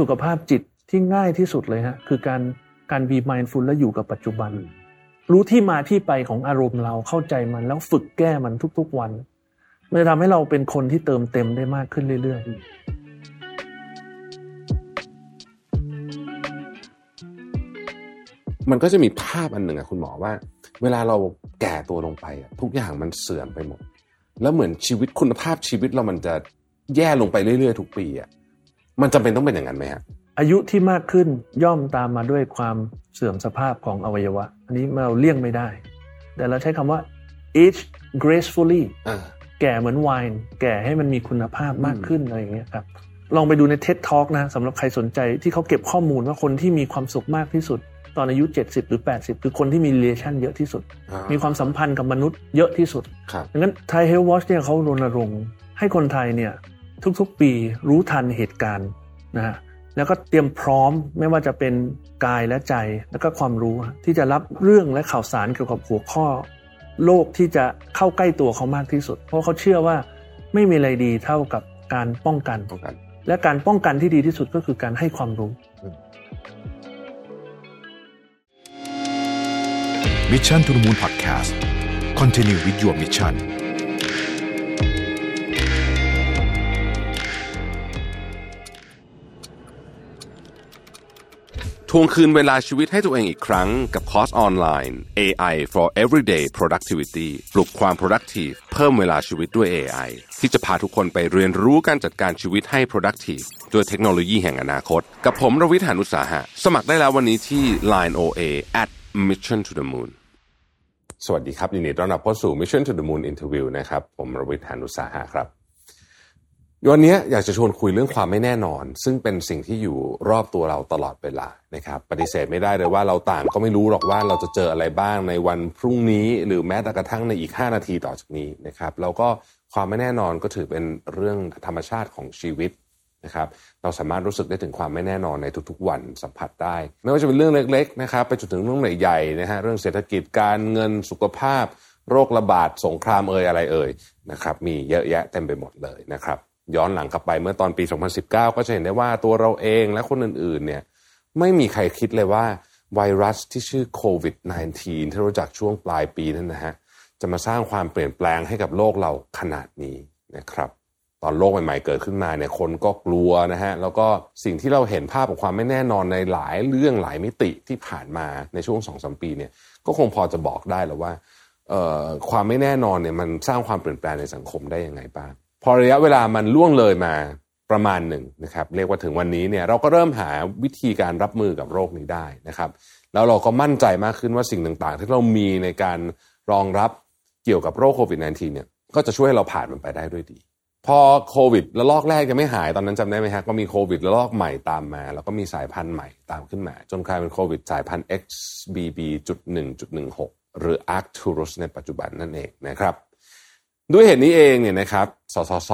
สุขภาพจิตที่ง่ายที่สุดเลยฮะคือการการ be mindful และอยู่กับปัจจุบัน รู้ที่มาที่ไปของอารมณ์เราเข้าใจมันแล้วฝึกแก้มันทุกๆวันมันจะทำให้เราเป็นคนที่เติมเต็มได้มากขึ้นเรื่อยๆมันก็จะมีภาพอันหนึ่งอะคุณหมอว่า เวลาเราแก่ตัวลงไปทุกอย่างมันเสื่อมไปหมด แล้วเหมือนชีวิตคุณภาพชีวิตเรามันจะแย่ลงไปเรื่อยๆ ทุกปีอะ มันจำเป็นต้องเป็นอย่างนั้นไหมฮะอายุที่มากขึ้นย่อมตามมาด้วยความเสื่อมสภาพของอวัยวะ อันนี้เราเลี่ยงไม่ได้ แต่เราใช้คำว่า age gracefully แก่เหมือนไวน์แก่ให้มันมีคุณภาพมากขึ้นอะไรอย่างเงี้ยครับ ลองไปดูใน TED Talk นะสำหรับใครสนใจที่เขาเก็บข้อมูลว่าคนที่มีความสุขมากที่สุด ตอนอายุ 70 หรือ 80 คือคนที่มี relation เยอะที่สุด มีความสัมพันธ์กับมนุษย์เยอะที่สุดดังนั้น Thai Health Watch เนี่ยเขารณรงค์ให้คนไทยเนี่ย ทุกๆ ปีรู้ทันเหตุการณ์นะฮะแล้วก็เตรียมพร้อมไม่ว่าจะเป็นกายและใจแล้วก็ความรู้ที่จะรับเรื่องและข่าวสารเกี่ยวกับหัวข้อ โลกที่จะเข้าใกล้ตัวเขามากที่สุด เพราะเขาเชื่อว่าไม่มีอะไรดีเท่ากับการป้องกันป้องกัน และการป้องกันที่ดีที่สุดก็คือการให้ความรู้ Mission to the Moon Podcast Continue with your mission วงคืนเวลาชีวิตให้ตัวเองอีกครั้งกับคอร์สออนไลน์ AI for Everyday Productivity ปลุกความ productive เพิ่มเวลาชีวิตด้วย AI ที่จะพาทุกคนไปเรียนรู้การจัดการชีวิตให้ productive ด้วยเทคโนโลยีแห่งอนาคต กับผมรวิทยานุสาหะ สมัครได้แล้ววันนี้ที่ Line OA at Mission to the Moon สวัสดีครับยินดีต้อนรับเข้าสู่ Mission to the Moon Interview นะครับ ผมรวิทยานุสาหะครับ วันนี้อยากจะชวนคุยเรื่องความไม่แน่นอน ซึ่งเป็นสิ่งที่อยู่รอบตัวเราตลอดเวลานะครับปฏิเสธไม่ได้เลยว่าเราต่างก็ไม่รู้หรอกว่าเราจะเจออะไรบ้างในวันพรุ่งนี้หรือแม้แต่กระทั่งในอีก 5 นาทีต่อจากนี้นะครับเราก็ความไม่แน่นอนก็ถือเป็นเรื่องธรรมชาติของชีวิตนะครับเราสามารถรู้สึกได้ถึงความไม่แน่นอนในทุกๆวันสัมผัสได้ ไม่ว่าจะเป็นเรื่องเล็กๆนะครับไปจนถึงเรื่องใหญ่ๆนะฮะเรื่องเศรษฐกิจการเงินสุขภาพ โรคระบาดสงครามเอ่ยอะไรเอ่ยนะครับมีเยอะแยะเต็มไปหมดเลยนะครับ ย้อนหลังกลับไปเมื่อตอนปี 2019 ก็จะเห็นได้ว่าตัวเราเองและคนอื่นๆเนี่ยไม่มีใครคิดเลยว่าไวรัสที่ชื่อโควิด -19 ที่รู้จักช่วงปลายปีนั้นนะฮะจะมาสร้างความเปลี่ยนแปลงให้กับโลกเราขนาดนี้นะครับ ตอนโลกใหม่ๆเกิดขึ้นมาเนี่ยคนก็กลัวนะฮะแล้วก็สิ่งที่เราเห็นภาพของความไม่แน่นอนในหลายเรื่องหลายมิติที่ผ่านมาในช่วงสองสมปีเนี่ยก็คงพอจะบอกได้แล้วว่าความไม่แน่นอนเนี่ยมันสร้างความเปลี่ยนแปลงในสังคมได้ยังไงบ้าง พอระยะเวลามันล่วงเลยมาประมาณหนึ่งนะครับเรียกว่าถึงวันนี้เนี่ยเราก็เริ่มหาวิธีการรับมือกับโรคนี้ได้นะครับ แล้วเราก็มั่นใจมากขึ้นว่าสิ่งต่างๆ ที่เรามีในการรองรับเกี่ยวกับโรคโควิด -19 เนี่ยก็จะช่วยให้เราผ่านมันไปได้ด้วยดี พอโควิดระลอกแรกยังไม่หายตอนนั้นจำได้ไหมฮะก็มีโควิดระลอกใหม่ตามมา แล้วก็มีสายพันธุ์ใหม่ตามขึ้นมา จนกลายเป็นโควิดสายพันธุ์ XBB.1.16 หรือ Arcturus ในปัจจุบันนั่นเองนะครับ ด้วยเหตุนี้เองเนี่ยนะครับ สสส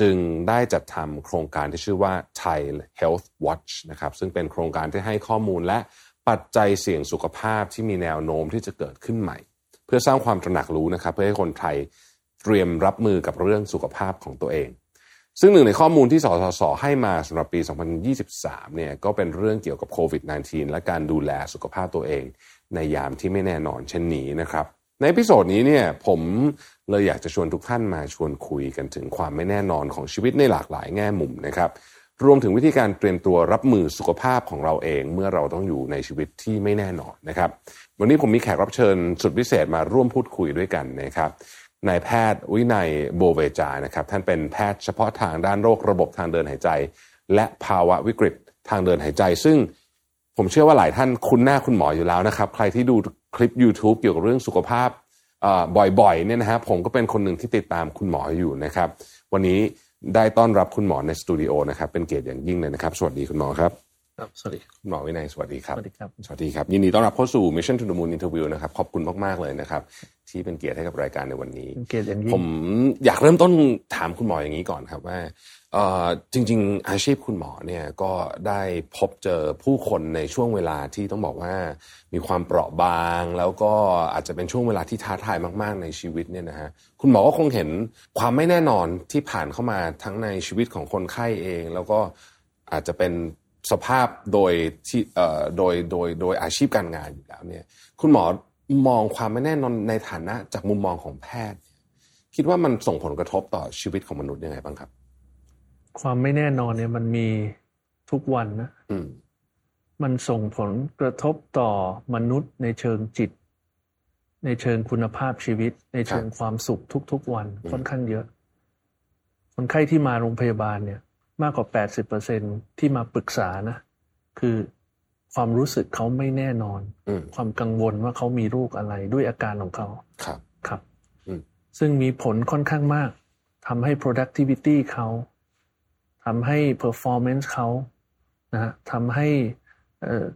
จึงได้จัดทำโครงการที่ชื่อว่า Thai Health Watch นะครับ ซึ่งเป็นโครงการที่ให้ข้อมูลและปัจจัยเสี่ยงสุขภาพที่มีแนวโน้มที่จะเกิดขึ้นใหม่ เพื่อสร้างความตระหนักรู้นะครับ เพื่อให้คนไทยเตรียมรับมือกับเรื่องสุขภาพของตัวเอง ซึ่งหนึ่งในข้อมูลที่สสส ให้มาสำหรับปี 2023 เนี่ยก็เป็นเรื่องเกี่ยวกับโควิด -19 และการดูแลสุขภาพตัวเอง ในยามที่ไม่แน่นอนเช่นนี้นะครับ ในพิโซดนี้เนี่ยผมเลยอยากจะชวนทุกท่านมาชวนคุยกันถึงความไม่แน่นอนของชีวิตในหลากหลายแง่มุมนะครับ รวมถึงวิธีการเตรียมตัวรับมือสุขภาพของเราเอง เมื่อเราต้องอยู่ในชีวิตที่ไม่แน่นอนนะครับ วันนี้ผมมีแขกรับเชิญสุดพิเศษมาร่วมพูดคุยด้วยกันนะครับนายแพทย์วินัยโบเวจานะครับ ท่านเป็นแพทย์เฉพาะทางด้านโรคระบบทางเดินหายใจ และภาวะวิกฤตทางเดินหายใจ ซึ่งผมเชื่อว่าหลายท่านคุ้นหน้าคุณหมออยู่แล้วนะครับ ใครที่ดู คลิป YouTube เกี่ยวกับเรื่องสุขภาพบ่อยๆเนี่ยนะฮะผมก็เป็นคนหนึ่งที่ติดตามคุณหมออยู่นะครับ วันนี้ได้ต้อนรับคุณหมอในสตูดิโอนะครับเป็นเกียรติอย่างยิ่งเลยนะครับ สวัสดีคุณหมอครับครับสวัสดีคุณหมอวินัยสวัสดีครับสวัสดีครับสวัสดีครับยินดีต้อนรับเข้าสู่ Mission to the Moon Interview นะครับขอบคุณมากๆเลยนะครับ ที่เป็นเกียรติให้กับรายการในวันนี้เกียรติอย่างยิ่งผมอยากเริ่มต้นถามคุณหมออย่างนี้ก่อนครับว่า จริง ๆ อาชีพคุณหมอเนี่ยก็ได้พบเจอผู้คนในช่วงเวลาที่ต้องบอกว่ามีความเปราะบาง แล้วก็อาจจะเป็นช่วงเวลาที่ท้าทายมาก ๆ ในชีวิตเนี่ยนะฮะคุณหมอก็คงเห็นความไม่แน่นอนที่ผ่านเข้ามาทั้งในชีวิตของคนไข้เอง แล้วก็อาจจะเป็นสภาพโดยที่โดยโดยโดยอาชีพการงานอยู่แล้วเนี่ยคุณหมอมองความไม่แน่นอนในฐานะจากมุมมองของแพทย์ คิดว่ามันส่งผลกระทบต่อชีวิตของมนุษย์ยังไงบ้างครับ ความไม่แน่นอนเนี่ยมันมีทุกวันนะอืมมันส่งผลกระทบต่อมนุษย์ในเชิงจิต ในเชิงคุณภาพชีวิต ในเชิงความสุขทุก ๆ วันค่อนข้างเยอะ คนไข้ที่มาโรงพยาบาลเนี่ย มากกว่า80%ที่มาปรึกษานะ คือความรู้สึกเขาไม่แน่นอนอืมความกังวลว่าเขามีโรคอะไรด้วยอาการของเขาครับครับอืมซึ่งมีผลค่อนข้างมากทำให้ productivity เขา ทำให้ performance เขานะฮะทำให้เอ่อ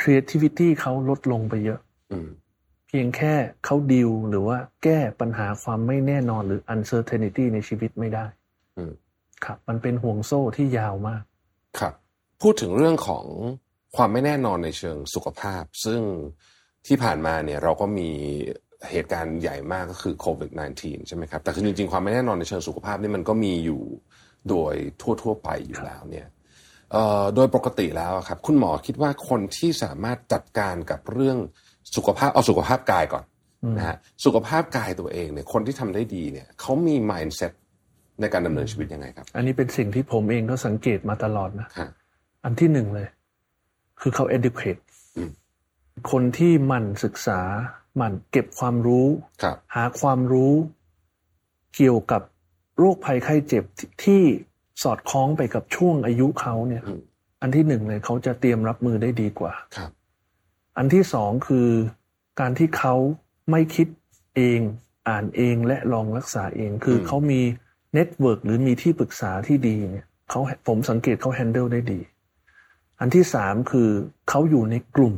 creativity เขาลดลงไปเยอะอืมเพียงแค่เขาดิวหรือว่าแก้ปัญหาความไม่แน่นอนหรือ uncertainty ในชีวิตไม่ได้อืมครับ มันเป็นห่วงโซ่ที่ยาวมาก ครับ พูดถึงเรื่องของความไม่แน่นอนในเชิงสุขภาพ ซึ่งที่ผ่านมาเนี่ยเราก็มีเหตุการณ์ใหญ่มากก็คือโควิด -19 ใช่ไหมครับ แต่คือจริงๆ ความไม่แน่นอนในเชิงสุขภาพนี่มันก็มีอยู่ โดยทั่ว ๆ ไปอยู่แล้วเนี่ยเอ่อโดยปกติแล้วอะครับ คุณหมอคิดว่าคนที่สามารถจัดการกับเรื่องสุขภาพเอาสุขภาพกายก่อนอืมนะฮะสุขภาพกายตัวเองเนี่ยคนที่ทำได้ดีเนี่ยเขามี mindset ในการดำเนินชีวิตยังไงครับ อันนี้เป็นสิ่งที่ผมเองก็สังเกตมาตลอดนะฮะอันที่หนึ่งเลย คือเขา educate อืมคนที่หมั่นศึกษาหมั่นเก็บความรู้ครับหาความรู้เกี่ยวกับ โรคภัยไข้เจ็บที่ที่สอดคล้องไปกับช่วงอายุเขาเนี่ยอืมอันที่หนึ่งเลยเขาจะเตรียมรับมือได้ดีกว่าครับ อันที่สองคือการที่เขาไม่คิดเองอ่านเองและลองรักษาเอง คืออมเขามี network หรือมีที่ปรึกษาที่ดีเนี่ยเขาผมสังเกตเขา handle ได้ดี อันที่สามคือเขาอยู่ในกลุ่ม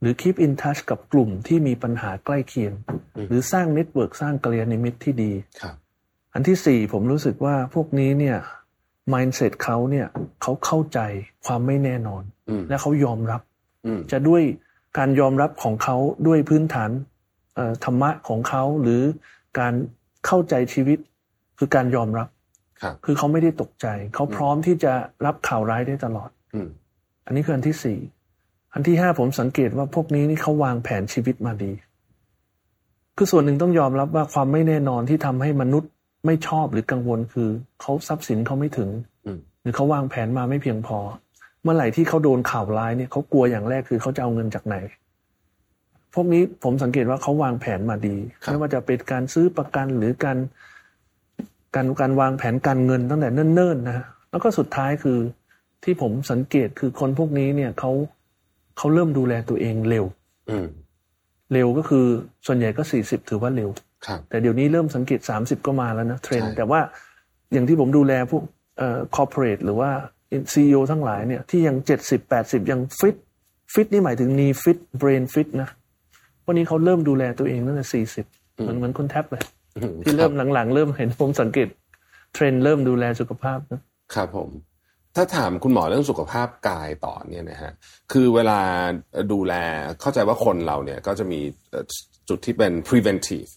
หรือ keep in touch กับกลุ่มที่มีปัญหาใกล้เคียง หรือสร้าง network สร้างกัลยาณมิตรที่ดีครับ อันที่สี่ผมรู้สึกว่าพวกนี้เนี่ย mindset เขาเนี่ยเขาเข้าใจความไม่แน่นอนอืมและเขายอมรับอืมจะด้วยการยอมรับของเขาด้วยพื้นฐานเอ่อธรรมะของเขาหรือการเข้าใจชีวิตคือการยอมรับครับคือเขาไม่ได้ตกใจ เขาพร้อมที่จะรับข่าวร้ายได้ตลอดอืมอันนี้คืออันที่สี่อันที่ห้าผมสังเกตว่าพวกนี้นี่เขาวางแผนชีวิตมาดี คือส่วนหนึ่งต้องยอมรับว่าความไม่แน่นอนที่ทำให้มนุษย์ ไม่ชอบหรือกังวลคือเขาทรัพย์สินเขาไม่ถึงอืมหรือเขาวางแผนมาไม่เพียงพอ เมื่อไหร่ที่เขาโดนข่าวร้ายเนี่ยเขากลัวอย่างแรกคือเขาจะเอาเงินจากไหน พวกนี้ผมสังเกตว่าเขาวางแผนมาดีไม่ว่าจะเป็นการซื้อประกันหรือการการการวางแผนการเงินตั้งแต่เนิ่นๆนะฮะแล้วก็สุดท้ายคือที่ผมสังเกตคือคนพวกนี้เนี่ยเขาเขาเริ่มดูแลตัวเองเร็วอืมเร็วก็คือส่วนใหญ่ก็สี่สิบถือว่าเร็วครับ แต่เดี๋ยวนี้เริ่มสังเกต 30 ก็มาแล้วนะเทรนด์ใช่แต่ว่าอย่างที่ผมดูแลพวกเอ่อ corporate หรือว่า CEO ทั้งหลายเนี่ยที่ยัง 70 80 ยัง fit fit นี่หมายถึง knee fit brain fit นะวันนี้เขาเริ่มดูแลตัวเองตั้งแต่ 40 เหมือนเหมือนคุณแท็ปเลยอืมที่เริ่มหลังๆ เริ่มเห็นผมสังเกตเทรนด์เริ่มดูแลสุขภาพนะครับผมถ้าถามคุณหมอเรื่องสุขภาพกายต่อเนี่ยนะฮะคือเวลาดูแลเข้าใจว่าคนเราเนี่ยก็จะมีเอ่อจุดที่เป็น preventive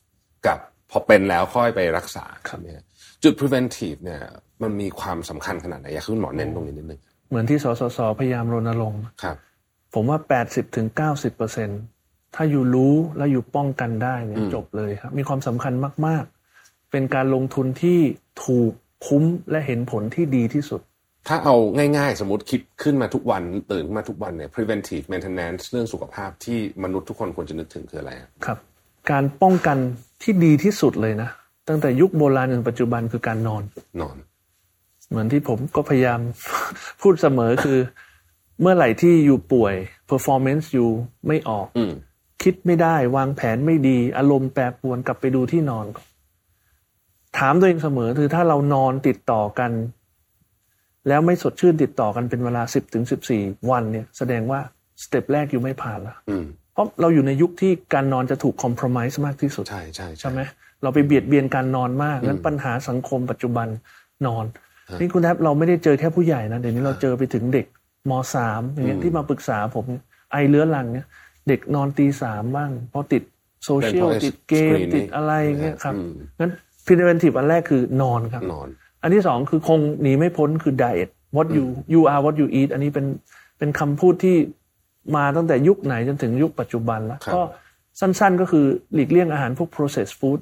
กับพอเป็นแล้วค่อยไปรักษาใช่ไหมฮะจุด preventive เนี่ยมันมีความสำคัญขนาดไหนอยากให้คุณหมอเน้นตรงนี้นิดนึงเหมือนที่สสสพยายามรณรงค์ครับ ผมว่า 80ถึง90เปอร์เซ็นถ้าอยู่รู้แล้วอยู่ป้องกันได้เนี่ยอืมจบเลยครับ มีความสำคัญมาก ๆ เป็นการลงทุนที่ถูกคุ้มและเห็นผลที่ดีที่สุด ถ้าเอาง่าย ๆ สมมติคิดขึ้นมาทุกวัน ตื่นขึ้นมาทุกวันเนี่ย preventive maintenance เรื่องสุขภาพที่มนุษย์ทุกคนควรจะนึกถึงคืออะไรฮะครับ การป้องกัน ที่ดีที่สุดเลยนะ ตั้งแต่ยุคโบราณจนปัจจุบันคือการนอน นอน เหมือนที่ผมก็พยายามพูดเสมอคือ เมื่อไหร่ที่อยู่ป่วย performance อยู่ไม่ออกอืมคิดไม่ได้วางแผนไม่ดี อารมณ์แปรปรวนกลับไปดูที่นอนก่อนถามตัวเองเสมอคือถ้าเรานอนติดต่อกัน แล้วไม่สดชื่นติดต่อกันเป็นเวลาสิบถึงสิบสี่วันเนี่ย แสดงว่าสเต็ปแรกอยู่ไม่ผ่านละอืม เพราะเราอยู่ในยุคที่การนอนจะถูกคอม p r o m i s e มากที่สุดใช่ใช่ใช่ไหมเราไปเบียดเบียนการนอนมากงั้นปัญหาสังคมปัจจุบันนอนนี่คุณแทบเราไม่ได้เจอแค่ผู้ใหญ่นะเดี๋ยวนี้เราเจอไปถึงเด็กมสามอย่างเงี้ยที่มาปรึกษาผมเนี่ยไอเลื้อรังเนี่ย เด็กนอนตีสามบ้างเพราะติดโซเชียลเป็นเพราะติดเกม screening ติดอะไรเงี้ยครับอืมงั้น preventive อันแรกคือนอนครับนอน อันที่สองคือคงหนีไม่พ้นคือ diet what you you are what you eat อันนี้เป็นเป็นคำพูดที่ มาตั้งแต่ยุคไหนจนถึงยุคปัจจุบันแล้วก็สั้น ๆ ก็คือหลีกเลี่ยงอาหารพวก processed food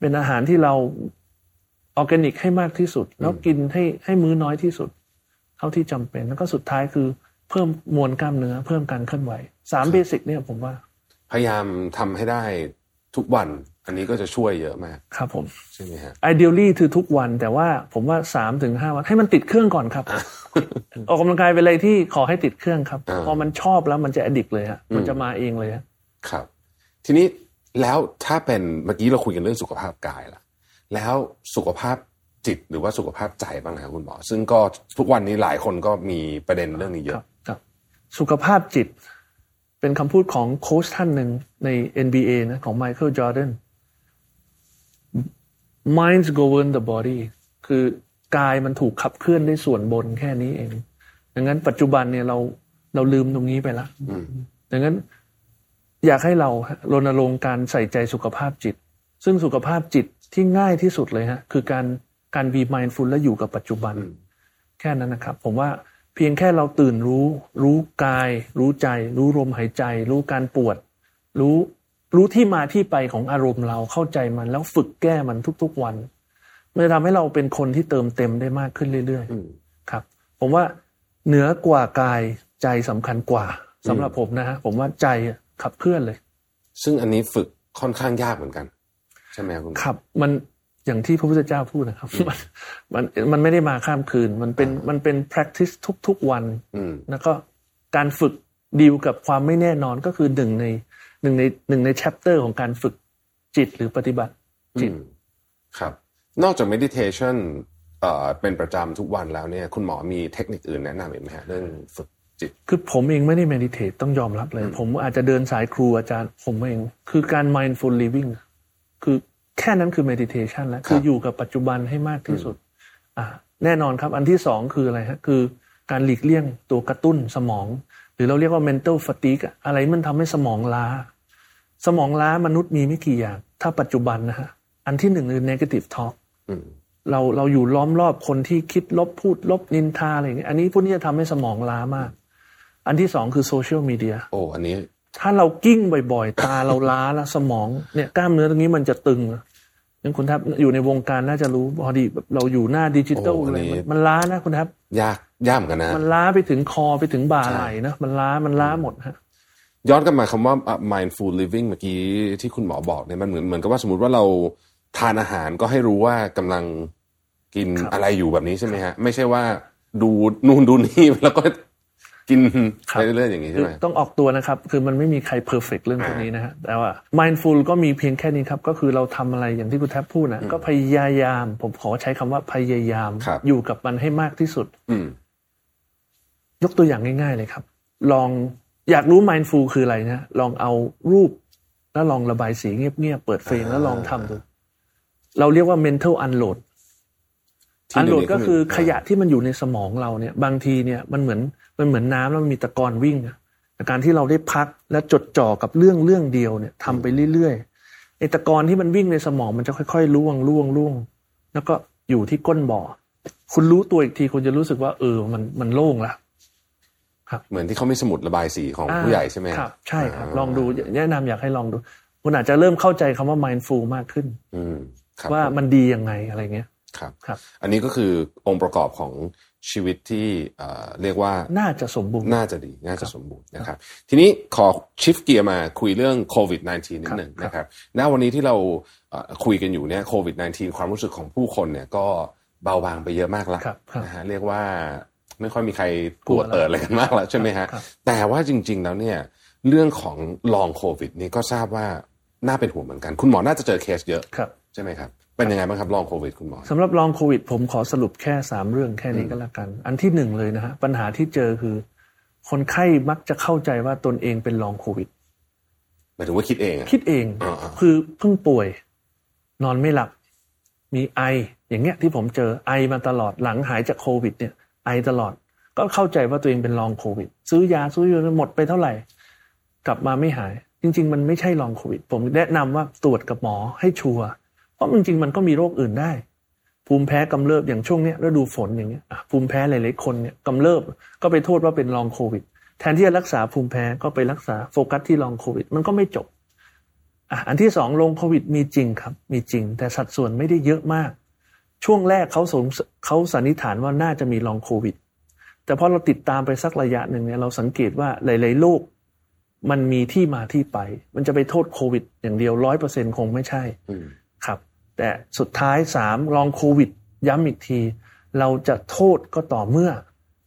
เป็นอาหารที่เราออร์แกนิกให้มากที่สุด แล้วกินให้ให้มื้อน้อยที่สุด เท่าที่จำเป็น แล้วก็สุดท้ายคือเพิ่มมวลกล้ามเนื้อ เพิ่มการเคลื่อนไหวสาม basic เนี่ยผมว่า พยายามทำให้ได้ ทุกวัน อันนี้ก็จะช่วยเยอะมาก ครับผมใช่ไหมฮะ ideally คือทุกวัน แต่ว่าผมว่าสามถึงห้าวันให้มันติดเครื่องก่อนครับ ออกกำลังกายเป็นอะไรที่ขอให้ติดเครื่องครับ พอมันชอบแล้วมันจะ addict เลยฮะมันจะมาเองเลยฮะครับ ทีนี้แล้วถ้าเป็นเมื่อกี้เราคุยกันเรื่องสุขภาพกายละแล้วสุขภาพจิตหรือว่าสุขภาพใจบ้างครับคุณหมอ ซึ่งก็ทุกวันนี้หลายคนก็มีประเด็นเรื่องนี้เยครัอะบครับสุขภาพจิต เป็นคำพูดของโค้ชท่านหนึ่งใน NBA นะของไมเคิลจอร์แดน minds govern the body คือกายมันถูกขับเคลื่อนด้วยส่วนบนแค่นี้เอง ดังนั้นปัจจุบันเนี่ยเราเราลืมตรงนี้ไปละดังนั้นอยากให้เรารณรงค์การใส่ใจสุขภาพจิต ซึ่งสุขภาพจิตที่ง่ายที่สุดเลยฮะ คือการการ be mindful และอยู่กับปัจจุบัน แค่นั้นนะครับ ผมว่า เพียงแค่เราตื่นรู้ รู้กาย รู้ใจ รู้ลมหายใจ รู้การปวด รู้รู้ที่มาที่ไปของอารมณ์เราเข้าใจมัน แล้วฝึกแก้มันทุกๆวันมันจะทำให้เราเป็นคนที่เติมเต็มได้มากขึ้นเรื่อยๆครับ ผมว่าเหนือกว่ากายใจสำคัญกว่าสำหรับผมนะฮะผมว่าใจขับเคลื่อนเลย ซึ่งอันนี้ฝึกค่อนข้างยากเหมือนกัน ใช่ไหมครับคุณหมอครับ มัน อย่างที่พระพุทธเจ้าพูดนะครับมันมันมันไม่ได้มาข้ามคืน มันเป็นมันเป็น practice ทุกๆวันอืมแล้วก็การฝึกดีลกับความไม่แน่นอนก็คือหนึ่งในหนึ่งในหนึ่งใน chapter ของการฝึกจิตหรือปฏิบัติจิตอืมครับ นอกจาก meditation เอ่อเป็นประจำทุกวันแล้วเนี่ย คุณหมอมีเทคนิคอื่นแนะนำอีกไหมฮะเรื่องฝึกจิต คือผมเองไม่ได้ meditate ต้องยอมรับเลย ผมอาจจะเดินสายครูอาจารย์ ผมเอง คือการ mindful living คือ แค่นั้นคือ meditation แล้วคืออยู่กับปัจจุบันให้มากที่สุด อ่า แน่นอนครับ อันที่สองคืออะไรฮะคือการหลีกเลี่ยงตัวกระตุ้นสมอง หรือเราเรียกว่า mental fatigue อะอะไรมันทำให้สมองล้า สมองล้ามนุษย์มีไม่กี่อย่าง ถ้าปัจจุบันนะฮะอันที่หนึ่งคือ negative talk อืมเราเราอยู่ล้อมรอบคนที่คิดลบพูดลบนินทาอะไรอย่างเงี้ยอันนี้พวกนี้จะทำให้สมองล้ามาก อันที่สองคือโซเชียลมีเดียโอ้อันนี้ ถ้าเรากิ้งบ่อยๆ ตาเราล้าแล้วสมองเนี่ยกล้ามเนื้อตรงนี้มันจะตึงนั่นคุณทับอยู่ในวงการน่าจะรู้พอดีแบบเราอยู่หน้าดิจิตอลโอ้อันเลยนี้มันมันล้านะคุณทับยากยากเหมือนกันนะ มันล้าไปถึงคอไปถึงบ่าไหล่นะมันล้ามันล้าหมดฮะย้อนกลับมาคำว่าอะ mindful living เมื่อกี้ที่คุณหมอบอกเนี่ยมันเหมือนเหมือนกับว่าสมมติว่าเราทานอาหารก็ให้รู้ว่ากำลังกินครับอะไรอยู่แบบนี้ใช่ไหมฮะ ไม่ใช่ว่าดูนู่นดูนี่แล้วก็ กินครับไปเรื่อยๆอย่างนี้ใช่ไหมต้องออกตัวนะครับ คือมันไม่มีใครเพอร์เฟกเรื่องพวกนี้นะฮะแต่ว่า mindful ก็มีเพียงแค่นี้ครับ ก็คือเราทำอะไรอย่างที่คุณแทบพูดนะก็พยายาม ผมขอใช้คำว่าพยายามครับอยู่กับมันให้มากที่สุด อืมยกตัวอย่างง่ายๆเลยครับ ลองอยากรู้ mindful คืออะไรนะลองเอารูป แล้วลองระบายสีเงียบๆเปิดเพลงแล้วลองทำดู เราเรียกว่า mental unload ที่ unload เดี๋ยวนี้ก็คือเขามีขยะที่มันอยู่ในสมองเราเนี่ย บางทีเนี่ยมันเหมือน มันเหมือนน้ำแล้วมันมีตะกอนวิ่งอะแต่การที่เราได้พักและจดจ่อกับเรื่องเรื่องเดียวเนี่ยทำไปเรื่อยๆไอ้ตะกอนที่มันวิ่งในสมองมันจะค่อยๆล่วงล่วงล่วง แล้วก็อยู่ที่ก้นบ่อคุณรู้ตัวอีกทีคุณจะรู้สึกว่าเออมันมันโล่งละเหมือนที่เขามีสมุดระบายสีของผู้ใหญ่ใช่ไหมครับ ใช่ครับาลองดูแนะนำอยากให้ลองดู คุณอาจจะเริ่มเข้าใจคำว่า mindful มากขึ้น อืมครับว่ามันดียังไงอะไรเงี้ยครับครับ อันนี้ก็คือองค์ประกอบของ ชีวิตที่เอ่อเรียกว่าน่าจะสมบูรณ์น่าจะดีน่าจะสมบูรณ์นะครับ ทีนี้ขอชิฟเกียร์มาคุยเรื่องโควิด -19 นิดหนึ่งครับนะครับณวันนี้ที่เราเอ่อคุยกันอยู่เนี่ยโควิด -19 ความรู้สึกของผู้คนเนี่ยก็เบาบางไปเยอะมากแล้วครับครับนะฮะเรียกว่าไม่ค่อยมีใครกกลัลัววแล้วเปิดอะไรกันมากแล้วใช่ไหมฮะครับแต่ว่าจริง ๆ แล้วเนี่ยเรื่องของลองโควิด นี่ก็ทราบว่าน่าเป็นห่วงเหมือนกัน คุณหมอน่าจะเจอเคสเยอะครับใช่ไหมครับ เป็นยังไงบ้างครับลองโควิดคุณหมอสำหรับลองโควิด ผมขอสรุปแค่สามเรื่องแค่นี้ก็แล้วกัน อันที่หนึ่งเลยนะฮะปัญหาที่เจอคือ คนไข้มักจะเข้าใจว่าตนเองเป็นลองโควิดหมายถึงว่าคิดเองอะคิดเองอ่าๆคือเพิ่งป่วย นอนไม่หลับ มีไอ อย่างเงี้ยที่ผมเจอไอมาตลอดหลังหายจากโควิด เนี่ย ไอตลอด ก็เข้าใจว่าตัวเองเป็นลองโควิด ซื้อยาซื้อยาหมดไปเท่าไหร่ กลับมาไม่หาย จริง ๆ มันไม่ใช่ลองโควิด ผมแนะนำว่าตรวจกับหมอให้ชัวร์เพ ราะจริงๆมันก็มีโรคอื่นได้ ภูมิแพ้กำเริบอย่างช่วงเนี้ยฤดูฝนอย่างเงี้ยภูมิแพ้หลายๆคนเนี่ยกำเริบก็ไปโทษว่าเป็นลองโควิด แทนที่จะรักษาภูมิแพ้ก็ไปรักษาโฟกัสที่ลองโควิด มันก็ไม่จบอันที่สองลงโควิดมีจริงครับ มีจริง แต่สัดส่วนไม่ได้เยอะมาก ช่วงแรกเขาสงเขาสันนิษฐานว่าน่าจะมีลองโควิด แต่พอเราติดตามไปสักระยะหนึ่งเนี่ยเราสังเกตว่าหลาย ๆ โรคมันมีที่มาที่ไป มันจะไปโทษโควิด อย่างเดียวร้อยเปอร์เซ็นคงไม่ใช่ แต่สุดท้ายสามลองโควิด ย้ำอีกที เราจะโทษก็ต่อเมื่อ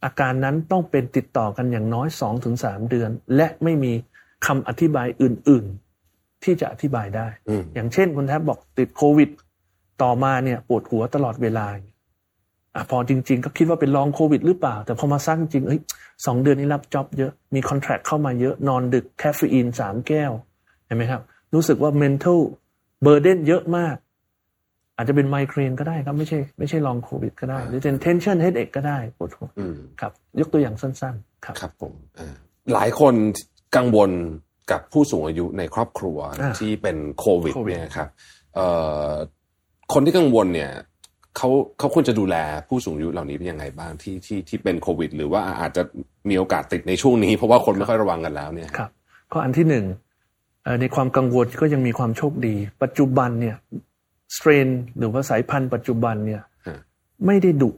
อาการนั้นต้องเป็นติดต่อกันอย่างน้อยสองถึงสามเดือน และไม่มีคำอธิบายอื่น ๆ ที่จะอธิบายได้ อย่างเช่นคุณแทบบอกติดโควิด ต่อมาเนี่ยปวดหัวตลอดเวลาอพอจริง ๆ ก็คิดว่าเป็นลองโควิดหรือเปล่า แต่พอมาสร้างจริงเอ้ยสองเดือนนี้รับจ็อบเยอะมีคอนแทรคเข้ามาเยอะนอนดึกแคฟฟีนสามแก้วเห็นไหมครับ รู้สึกว่า mental burden เยอะมาก อาจจะเป็นไมเกรนก็ได้ครับไม่ใช่ไม่ใช่ลองโควิดก็ได้หรือเป็น tension headache ก็ได้ปวดหัวครับ ยกตัวอย่างสั้น ๆ ครับครับผมหลายคนกังวลกับผู้สูงอายุในครอบครัวที่เป็นโควิดเนี่ยครับคนที่กังวลเนี่ยเขาเขาควรจะดูแลผู้สูงอายุเหล่านี้เป็นยังไงบ้างที่ที่ที่เป็นโควิด หรือว่าอาจจะมีโอกาสติดในช่วงนี้ เพราะว่าคนไม่ค่อยระวังกันแล้วเนี่ยครับก็อันที่หนึ่งในความกังวลก็ยังมีความโชคดี ปัจจุบันเนี่ย สเตรนหรือว่าสายพันธุ์ปัจจุบันเนี่ยไม่ได้ดุ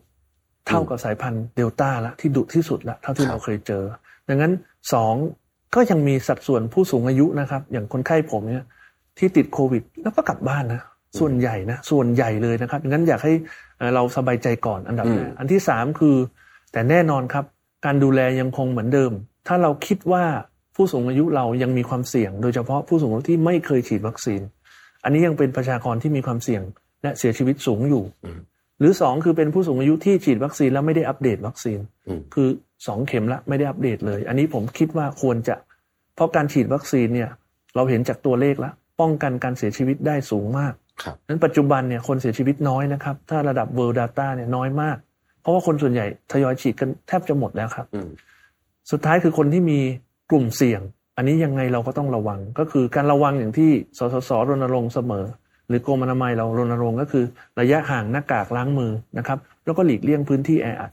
เท่ากับสายพันธุ์เดลต้าละที่ดุที่สุดละเท่าที่เราเคยเจอ ดังนั้นสองก็ยังมีสัดส่วนผู้สูงอายุนะครับ อย่างคนไข้ผมเนี่ย ที่ติดโควิด แล้วก็กลับบ้านนะส่วนใหญ่นะส่วนใหญ่เลยนะครับงั้นอยากให้เราสบายใจก่อนอันดับแรกอันที่สามคือ แต่แน่นอนครับ การดูแลยังคงเหมือนเดิม ถ้าเราคิดว่าผู้สูงอายุเรายังมีความเสี่ยง โดยเฉพาะผู้สูงอายุที่ไม่เคยฉีดวัคซีน อันนี้ยังเป็นประชากรที่มีความเสี่ยงและเสียชีวิตสูงอยู่ หรือสองคือเป็นผู้สูงอายุที่ฉีดวัคซีนแล้วไม่ได้อัปเดตวัคซีน คือสองเข็มละไม่ได้อัปเดตเลย อันนี้ผมคิดว่าควรจะ เพราะการฉีดวัคซีนเนี่ยเราเห็นจากตัวเลขแล้วป้องกันการเสียชีวิตได้สูงมากนั้นปัจจุบันเนี่ยคนเสียชีวิตน้อยนะครับ ถ้าระดับ World Data เนี่ยน้อยมาก เพราะว่าคนส่วนใหญ่ทยอยฉีดกันแทบจะหมดแล้วครับ สุดท้ายคือคนที่มีกลุ่มเสี่ยง อันนี้ยังไงเราก็ต้องระวัง ก็คือการระวังอย่างที่สสสรณรงค์เสมอ หรือกรมอนามัยเรารณรงค์ก็คือ ระยะห่างหน้ากากล้างมือนะครับ แล้วก็หลีกเลี่ยงพื้นที่แออัด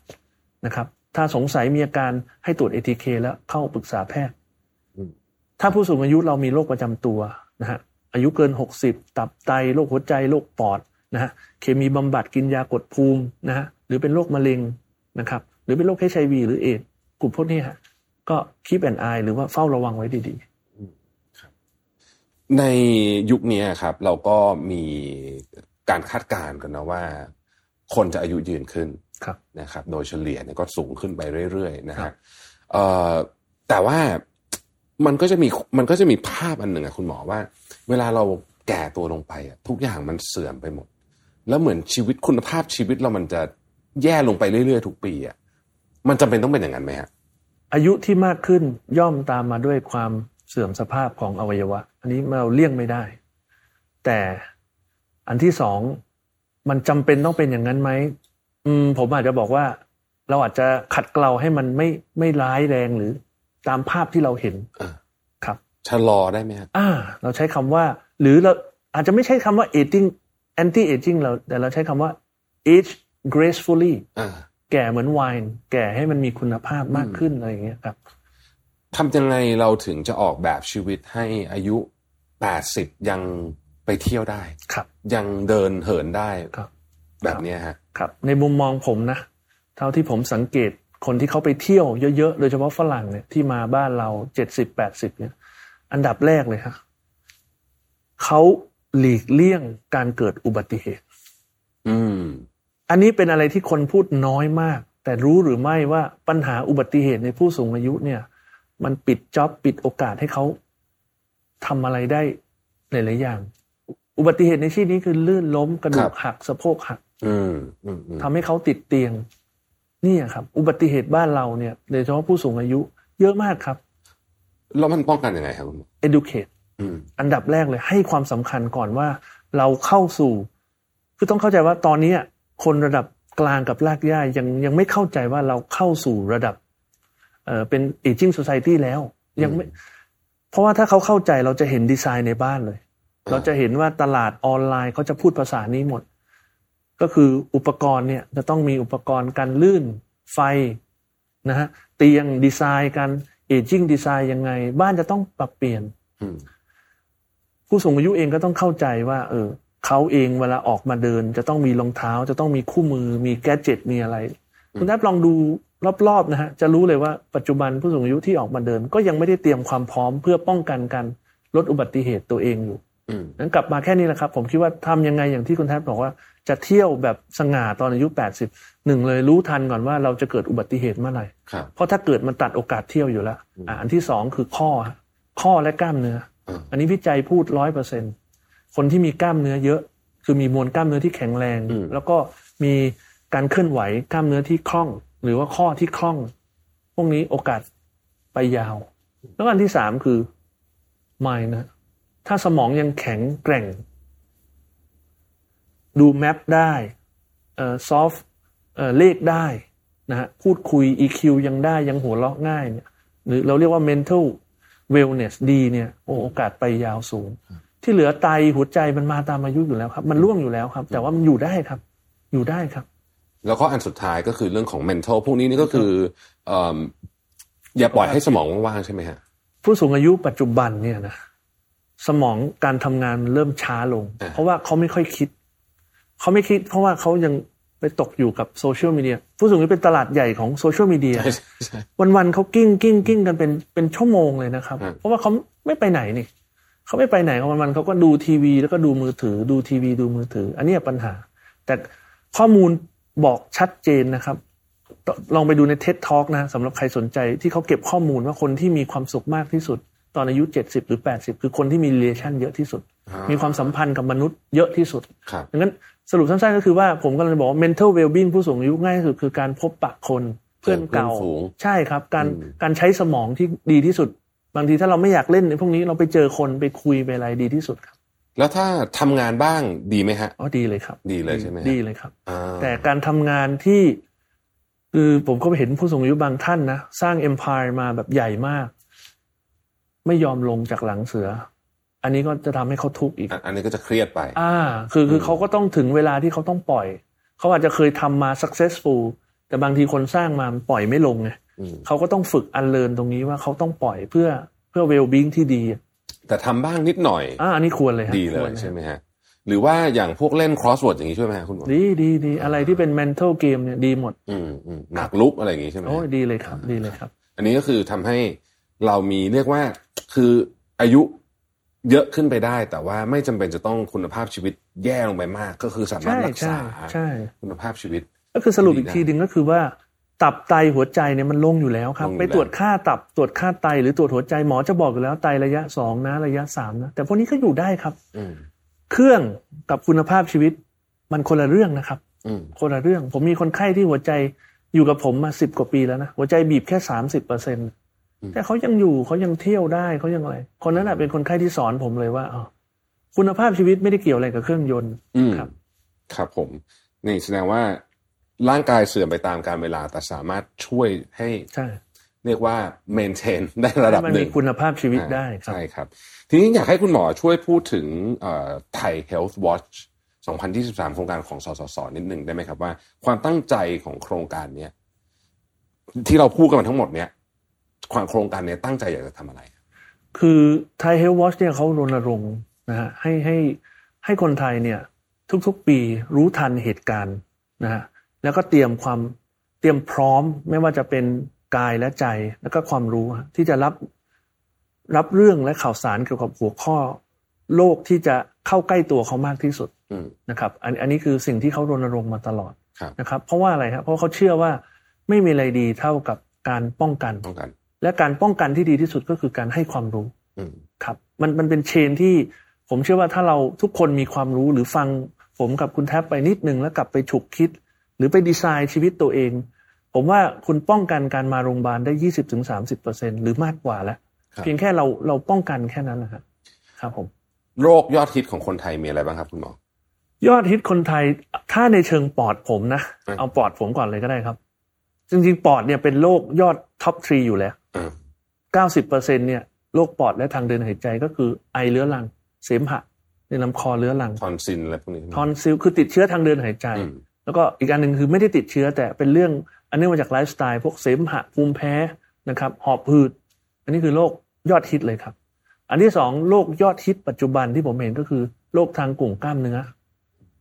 นะครับถ้าสงสัยมีอาการให้ตรวจเอทีเคแล้วเข้าปรึกษาแพทย์ ถ้าผู้สูงอายุเรามีโรคประจำตัวนะฮะอายุเกิน 60 ตับไตโรคหัวใจโรคปอดนะฮะเคมีบำบัดกินยากดภูมินะฮะหรือเป็นโรคมะเร็งนะครับหรือเป็นโรคเอชไอวีหรือเอดกลุ่มพวกนี้ฮะ ก็คีบแอนไอหรือว่าเฝ้าระวังไว้ดีๆในยุคนี้ครับ เราก็มีการคาดการณ์กันนะว่า คนจะอายุยืนขึ้นนะครับ โดยเฉลี่ยเนี่ยก็สูงขึ้นไปเรื่อยๆนะฮะแต่ว่ามันก็จะมีมันก็จะมีภาพอันหนึ่งอะคุณหมอว่า เวลาเราแก่ตัวลงไปอะทุกอย่างมันเสื่อมไปหมด แล้วเหมือนชีวิตคุณภาพชีวิตเรามันจะแย่ลงไปเรื่อยๆ ทุกปีอะมันจำเป็นต้องเป็นอย่างนั้นไหมฮะ อายุที่มากขึ้นย่อมตามมาด้วยความเสื่อมสภาพของอวัยวะ อันนี้เราเลี่ยงไม่ได้ แต่อันที่สองมันจำเป็นต้องเป็นอย่างนั้นไหมอืม ผมอาจจะบอกว่า เราอาจจะขัดเกลาให้มันไม่ไม่ร้ายแรงหรือตามภาพที่เราเห็นครับชะลอได้ไหมครับอ่า เราใช้คำว่า หรือเราอาจจะไม่ใช่คำว่า aging anti aging เราแต่เราใช้คำว่า age gracefully แก่เหมือนไวน์แก่ให้มันมีคุณภาพมากขึ้นอะไรอย่างเงี้ยครับทำยังไงเราถึงจะออกแบบชีวิตให้อายุแปดสิบยังไปเที่ยวได้ครับ ยังเดินเหินได้ครับ แบบนี้ฮะครับ ในมุมมองผมนะ เท่าที่ผมสังเกตคนที่เขาไปเที่ยวเยอะๆ โดยเฉพาะฝรั่งเนี่ยที่มาบ้านเราเจ็ดสิบแปดสิบเนี่ย อันดับแรกเลยครับเขาหลีกเลี่ยงการเกิดอุบัติเหตุ อืม อันนี้เป็นอะไรที่คนพูดน้อยมาก แต่รู้หรือไม่ว่าปัญหาอุบัติเหตุในผู้สูงอายุเนี่ย มันปิดจ็อบปิดโอกาสให้เขาทำอะไรได้หลายๆอย่าง อุบัติเหตุในที่นี้คือลื่นล้มกระดูกหักสะโพกหักทำให้เขาติดเตียงนี่ครับ อุบัติเหตุบ้านเราเนี่ยโดยเฉพาะผู้สูงอายุ เยอะมากครับแล้วมันป้องกันยังไงครับคุณ educate อันดับแรกเลยให้ความสำคัญก่อนว่า เราเข้าสู่ คือต้องเข้าใจว่าตอนนี้ คนระดับกลางกับลากย่ายังยังไม่เข้าใจว่าเราเข้าสู่ระดับเอ่อเป็น aging society แล้วยังไม่ เพราะว่าถ้าเขาเข้าใจเราจะเห็นดีไซน์ในบ้านเลย เราจะเห็นว่าตลาดออนไลน์เขาจะพูดภาษานี้หมด ก็คืออุปกรณ์เนี่ย จะต้องมีอุปกรณ์การลื่นไฟนะฮะเตียงดีไซน์การเอจิ้งดีไซน์ยังไง บ้านจะต้องปรับเปลี่ยนผู้สูงอายุเองก็ต้องเข้าใจว่า เออ เขาเองเวลาออกมาเดิน จะต้องมีรองเท้า จะต้องมีคู่มือ มีแกจิตมีอะไร คุณแทบลองดูรอบๆนะฮะจะรู้เลยว่าปัจจุบันผู้สูงอายุที่ออกมาเดิน ก็ยังไม่ได้เตรียมความพร้อมเพื่อป้องกันการลดอุบัติเหตุตัวเองอยู่นั้นกลับมาแค่นี้แหละครับ ผมคิดว่าทำยังไงอย่างที่คุณแทบบอกว่าจะเที่ยวแบบสง่าตอนอายุแปดสิบหนึ่งเลยรู้ทันก่อนว่าเราจะเกิดอุบัติเหตุเมื่อไหร่เพราะถ้าเกิดมันตัดโอกาสเที่ยวอยู่แล้วอันที่สองคือข้อ ข้อและกล้ามเนื้ออันนี้วิจัยพูดร้อยเปอร์เซ็น คนที่มีกล้ามเนื้อเยอะ คือมีมวลกล้ามเนื้อที่แข็งแรง แล้วก็มีการเคลื่อนไหวกล้ามเนื้อที่คล่อง หรือว่าข้อที่คล่อง พวกนี้โอกาสไปยาว แล้วอันที่สามคือไม่นะ ถ้าสมองยังแข็งแกร่ง ดูแมปได้เอ่อซอฟเอ่อเลขได้นะฮะพูดคุย EQ ยังได้ยังหัวเราะง่ายเนี่ยหรือเราเรียกว่า mental wellness ดีเนี่ยโอ้โอกาสไปยาวสูง ที่เหลือไตหัวใจมันมาตามอายุอยู่แล้วครับ มันร่วงอยู่แล้วครับ แต่ว่ามันอยู่ได้ครับ อยู่ได้ครับ แล้วก็อันสุดท้ายก็คือเรื่องของ mental พวกนี้นี่ก็คืออย่าปล่อยให้สมองว่างใช่ไหมฮะผู้สูงอายุปัจจุบันเนี่ยนะสมองการทำงานเริ่มช้าลง เพราะว่าเขาไม่ค่อยคิด เขาไม่คิด เพราะว่าเขายังไปตกอยู่กับโซเชียลมีเดียผู้สูงอายุเป็นตลาดใหญ่ของโซเชียลมีเดียวันๆเขากิ้งกิ้งกิ้งกันเป็นเป็นชั่วโมงเลยนะครับ เพราะว่าเขาไม่ไปไหนนี่ เขาไม่ไปไหนวันวันเขาก็ดูทีวี แล้วก็ดูมือถือ ดูทีวีดูมือถือ อันนี้ปัญหา แต่ข้อมูลบอกชัดเจนนะครับ ลองไปดูใน TED Talk นะสำหรับใครสนใจที่เขาเก็บข้อมูลว่าคนที่มีความสุขมากที่สุด ตอนอายุเจ็ดสิบหรือแปดสิบคือคนที่มี relation เยอะที่สุด มีความสัมพันธ์กับมนุษย์เยอะที่สุดดังนั้นสรุปสั้นๆก็คือว่าผมกำลังจะบอกว่า mental well-being ผู้สูงอายุง่ายที่สุดคือการพบปะคนเพื่อนเก่า ใช่ครับ การการใช้สมองที่ดีที่สุด บางทีถ้าเราไม่อยากเล่นในพวกนี้เราไปเจอคนไปคุยไปอะไรดีที่สุดครับ แล้วถ้าทำงานบ้างดีไหมฮะอ๋อดีเลยครับ ดีเลยใช่ไหมดีเลยครับแต่การทำงานที่คือผมก็เห็นผู้สูงอายุบางท่านนะสร้างเอ็มพายมาแบบใหญ่มาก ไม่ยอมลงจากหลังเสือ อันนี้ก็จะทำให้เขาทุกข์อีก อันนี้ก็จะเครียดไป อ่า คือคือเขาก็ต้องถึงเวลาที่เขาต้องปล่อย เขาอาจจะเคยทำมา successful แต่บางทีคนสร้างมาปล่อยไม่ลงไง เขาก็ต้องฝึกอันเลินตรงนี้ว่าเขาต้องปล่อยเพื่อเพื่อ well being ที่ดี แต่ทำบ้างนิดหน่อยอ่าอันนี้ควรเลยดีเลยใช่ไหมฮะหรือว่าอย่างพวกเล่น crossword อย่างนี้ช่วยไหมคุณหมอดีดีดีอะไรที่เป็น mental game เนี่ยดีหมด อืมอืมหนักลุกอะไรอย่างนี้ใช่ไหมโอ้ดีเลยครับ ดีเลยครับ อันนี้ก็คือทำให้เรามีเรียกว่าคืออายุเยอะขึ้นไปได้ แต่ว่าไม่จำเป็นจะต้องคุณภาพชีวิตแย่ลงไปมาก ก็คือสามารถรักษาคุณภาพชีวิต ก็คือสรุปอีกทีหนึ่งก็คือว่า ตับไตหัวใจเนี่ยมันลงอยู่แล้วครับ ไปตรวจค่าตับตรวจค่าไต หรือตรวจหัวใจหมอจะบอกอยู่แล้วไตระยะสองนะระยะสามนะแต่พวกนี้ก็อยู่ได้ครับเครื่องกับคุณภาพชีวิต มันคนละเรื่องนะครับคนละเรื่อง ผมมีคนไข้ที่หัวใจอยู่กับผมมาสิบกว่าปีแล้วนะหัวใจบีบแค่สามสิบเปอร์เซ็นต์แต่เขายังอยู่เขายังเที่ยวได้เขายังอะไร คนนั้นแหะเป็นคนไข้ที่สอนผมเลยว่าอ๋อคุณภาพชีวิตไม่ได้เกี่ยวอะไรกับเครื่องยนต์ครับ ครับผมนี่แสดงว่า ร่างกายเสื่อมไปตามการเวลา แต่สามารถช่วยให้ใช่เรียกว่าเมนเทนได้ระดับหนึ่งคุณภาพชีวิตได้ใช่ครับ ทีนี้อยากให้คุณหมอช่วยพูดถึงไทย Health Watch 2023 โครงการของสสสนิดหนึ่งได้ไหมครับว่า ความตั้งใจของโครงการเนี้ยที่เราพูดกันมาทั้งหมดเนี้ยความโครงการนี้ตั้งใจอยากจะทำอะไร คือไทยเฮลท์วอชเนี่ยเขารณรงค์นะฮะให้ให้ให้คนไทยเนี่ย ทุกๆปีรู้ทันเหตุการณ์นะฮะ แล้วก็เตรียมความเตรียมพร้อมไม่ว่าจะเป็นกายและใจแล้วก็ความรู้ที่จะรับรับเรื่องและข่าวสารเกี่ยวกับหัวข้อ โลกที่จะเข้าใกล้ตัวเขามากที่สุดนะครับ อันอันนี้คือสิ่งที่เขารณรงค์มาตลอดนะครับ เพราะว่าอะไรครับเพราะเขาเชื่อว่าไม่มีอะไรดีเท่ากับการป้องกันป้องกัน และการป้องกันที่ดีที่สุดก็คือการให้ความรู้ครับมันมันเป็นเชนที่ผมเชื่อว่าถ้าเราทุกคนมีความรู้หรือฟังผมกับคุณแท็บไปนิดนึงแล้วกลับไปฉุกคิด หรือไปดีไซน์ชีวิตตัวเอง ผมว่าคุณป้องกันการมาโรงพยาบาลได้ยี่สิบถึงสามสิบเปอร์เซ็นหรือมากกว่าแล้ว เพียงแค่เราเราป้องกันแค่นั้นนะครับครับผม โรคยอดฮิตของคนไทยมีอะไรบ้างครับคุณหมอยอดฮิตคนไทยถ้าในเชิงปอดผมนะ เอาปอดผมก่อนเลยก็ได้ครับจริงๆปอดเนี่ยเป็นโรคยอด top three อยู่แล้วเก้าสิบเปอร์เซ็นเนี่ยโรคปอดและทางเดินหายใจก็คือไอเรื้อรัง เสมหะในลำคอเรื้อรังทอนซิลอะไรพวกนี้ทอนซิลคือติดเชื้อทางเดินหายใจ แล้วก็อีกอันหนึ่งคือไม่ได้ติดเชื้อ แต่เป็นเรื่องอันนี้มาจากไลฟ์สไตล์พวกเสมหะภูมิแพ้นะครับหอบหืด อันนี้คือโรคยอดฮิตเลยครับ อันที่สองโรคยอดฮิตปัจจุบันที่ผมเห็นก็คือโรคทางกลุ่มกล้ามเนื้อ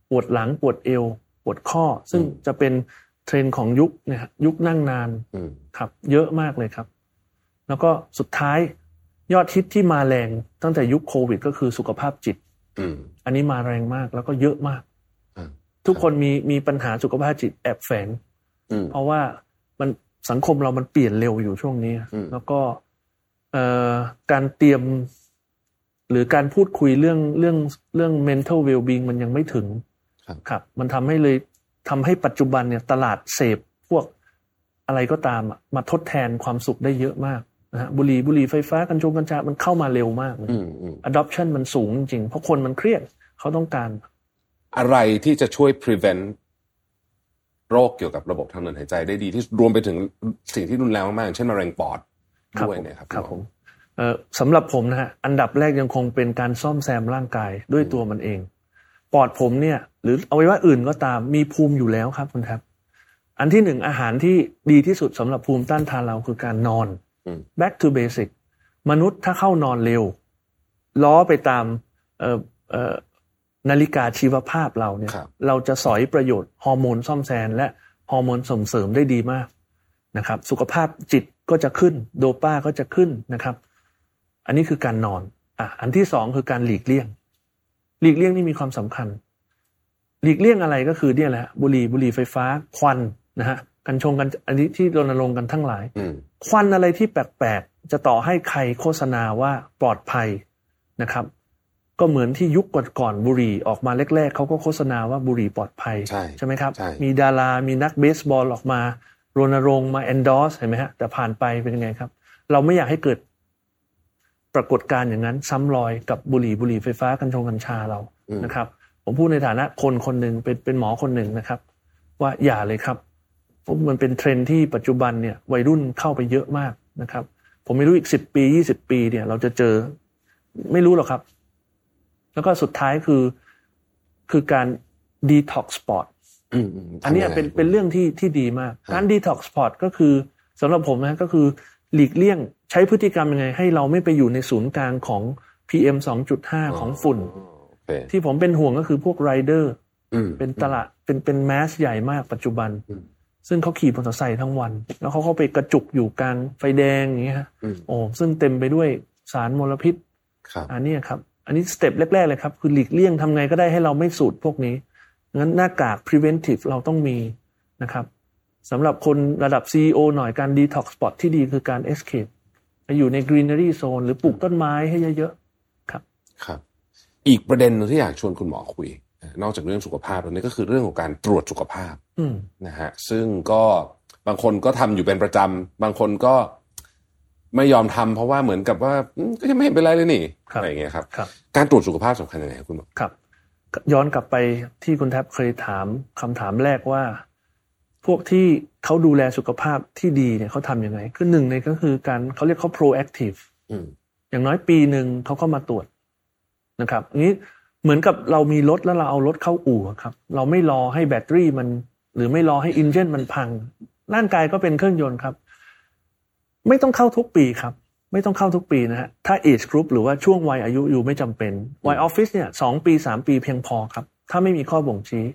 ปวดหลังปวดเอว ปวดข้อ ซึ่งจะเป็นเทรนด์ของยุคเนี่ยยุคนั่งนานครับ เยอะมากเลยครับ แล้วก็สุดท้ายยอดฮิตที่มาแรงตั้งแต่ยุคโควิด ก็คือสุขภาพจิตอันนี้มาแรงมากแล้วก็เยอะมาก ทุกคนมีมีปัญหาสุขภาพจิตแอบแฝงเพราะว่ามันสังคมเรามันเปลี่ยนเร็วอยู่ช่วงนี้ แล้วก็การเตรียม หรือการพูดคุยเรื่องเรื่องเรื่อง mental well-being มันยังไม่ถึง ครับ มันทำให้เลยทำให้ปัจจุบันเนี่ย ตลาดเสพพวกอะไรก็ตามมาทดแทนความสุขได้เยอะมากนะฮะบุหรี่บุหรี่ไฟฟ้ากัญชงกัญชา มันเข้ามาเร็วมากเลย adoption มันสูงจริง เพราะคนมันเครียดเขาต้องการ อะไรที่จะช่วย prevent โรคเกี่ยวกับระบบทางเดินหายใจได้ดีที่รวมไปถึงสิ่งที่รุนแรงมากๆเช่นมะเร็งปอดด้วยเนี่ยครับครับผมสำหรับผมนะฮะอันดับแรกยังคงเป็นการซ่อมแซมร่างกายด้วยตัวมันเอง ปอดผมเนี่ย หรือเอาไว้ว่าอื่นก็ตามมีภูมิอยู่แล้วครับคุณครับ อันที่หนึ่งอาหารที่ดีที่สุดสำหรับภูมิต้านทานเราคือการนอน back to basic มนุษย์ถ้าเข้านอนเร็ว ล้อไปตาม นาฬิกาชีวภาพเราเนี่ยเราจะสอยประโยชน์ฮอร์โมนซ่อมแซมและฮอร์โมนส่งเสริมได้ดีมากนะครับ สุขภาพจิตก็จะขึ้น โดป้าก็จะขึ้นนะครับ อันนี้คือการนอนอะอันที่สองคือการหลีกเลี่ยง หลีกเลี่ยงนี่มีความสำคัญ หลีกเลี่ยงอะไรก็คือเนี่ยแหละบุหรี่บุหรี่ไฟฟ้าควันนะฮะกันชงกันอันนี้ที่รณรงค์กันทั้งหลายควันอะไรที่แปลกๆจะต่อให้ใครโฆษณาว่าปลอดภัยนะครับ ก็เหมือนที่ยุคก่อนๆบุหรี่ออกมาแรก ๆเขาก็โฆษณาว่าบุหรี่ปลอดภัยใช่ใช่ไหมครับ มีดารา มีนักเบสบอลออกมารณรงค์มา endorse เห็นไหมฮะแต่ผ่านไปเป็นยังไงครับ เราไม่อยากให้เกิดปรากฏการณ์อย่างนั้น ซ้ำรอยกับบุหรี่บุหรี่ไฟฟ้ากัญชงกัญชาเรานะครับ ผมพูดในฐานะคนคนหนึ่งเป็นเป็นหมอคนหนึ่งนะครับ ว่าอย่าเลยครับเพราะมันเป็นเทรนที่ปัจจุบันเนี่ยวัยรุ่นเข้าไปเยอะมากนะครับ ผมไม่รู้อีกสิบปียี่สิบปีเนี่ย เราจะเจอ ไม่รู้หรอกครับ แล้วก็สุดท้ายคือคือการดีท็อกซ์ปอดอันนี้เป็นเป็นเรื่องที่ที่ดีมาก การดีท็อกซ์ปอดก็คือสำหรับผมนะก็คือหลีกเลี่ยงใช้พฤติกรรมยังไง ให้เราไม่ไปอยู่ในศูนย์กลางของ PM 2.5 ของฝุ่น ที่ผมเป็นห่วงก็คือพวกไรเดอร์เป็นตลาดเป็นเป็น mass ใหญ่มากปัจจุบัน ซึ่งเขาขี่มอเตอร์ไซค์ทั้งวัน แล้วเขาเข้าไปกระจุกอยู่กลางไฟแดงอย่างเงี้ยโอ้ซึ่งเต็มไปด้วยสารมลพิษอันนี้ครับ อันนี้สเต็ปแรกๆเลยครับ คือหลีกเลี่ยงทำไงก็ได้ให้เราไม่สูดพวกนี้ งั้นหน้ากาก preventive เราต้องมีนะครับสำหรับคนระดับ CEO หน่อยการ detox spot ที่ดีคือการ escape ไปอยู่ใน greenery zone หรือปลูกต้นไม้ให้เยอะๆครับ ครับ อีกประเด็นนึงที่อยากชวนคุณหมอคุย นอกจากเรื่องสุขภาพตรงนี้ก็คือเรื่องของการตรวจสุขภาพนะฮะซึ่งก็บางคนก็ทำอยู่เป็นประจำบางคนก็ ไม่ยอมทำเพราะว่าเหมือนกับว่าก็ยังไม่เห็นเป็นไรเลยนี่อะไรอย่างเงี้ยครับ การตรวจสุขภาพสำคัญยังไงคุณหมอครับ ย้อนกลับไปที่คุณแทบเคยถามคำถามแรกว่า พวกที่เขาดูแลสุขภาพที่ดีเนี่ยเขาทำยังไง คือหนึ่งในก็คือการเขาเรียกเขา proactive อย่างน้อยปีหนึ่งเขาก็มาตรวจนะครับนี้เหมือนกับเรามีรถแล้วเราเอารถเข้าอู่ครับ เราไม่รอให้แบตเตอรี่มัน หรือไม่รอให้อินเจนมันพัง ร่างกายก็เป็นเครื่องยนต์ครับ ไม่ต้องเข้าทุกปีครับ ไม่ต้องเข้าทุกปีนะฮะถ้า age group หรือว่าช่วงวัยอายุอยู่ไม่จำเป็นวัยออฟฟิศเนี่ยสองปีสามปีเพียงพอครับ ถ้าไม่มีข้อบ่งชี้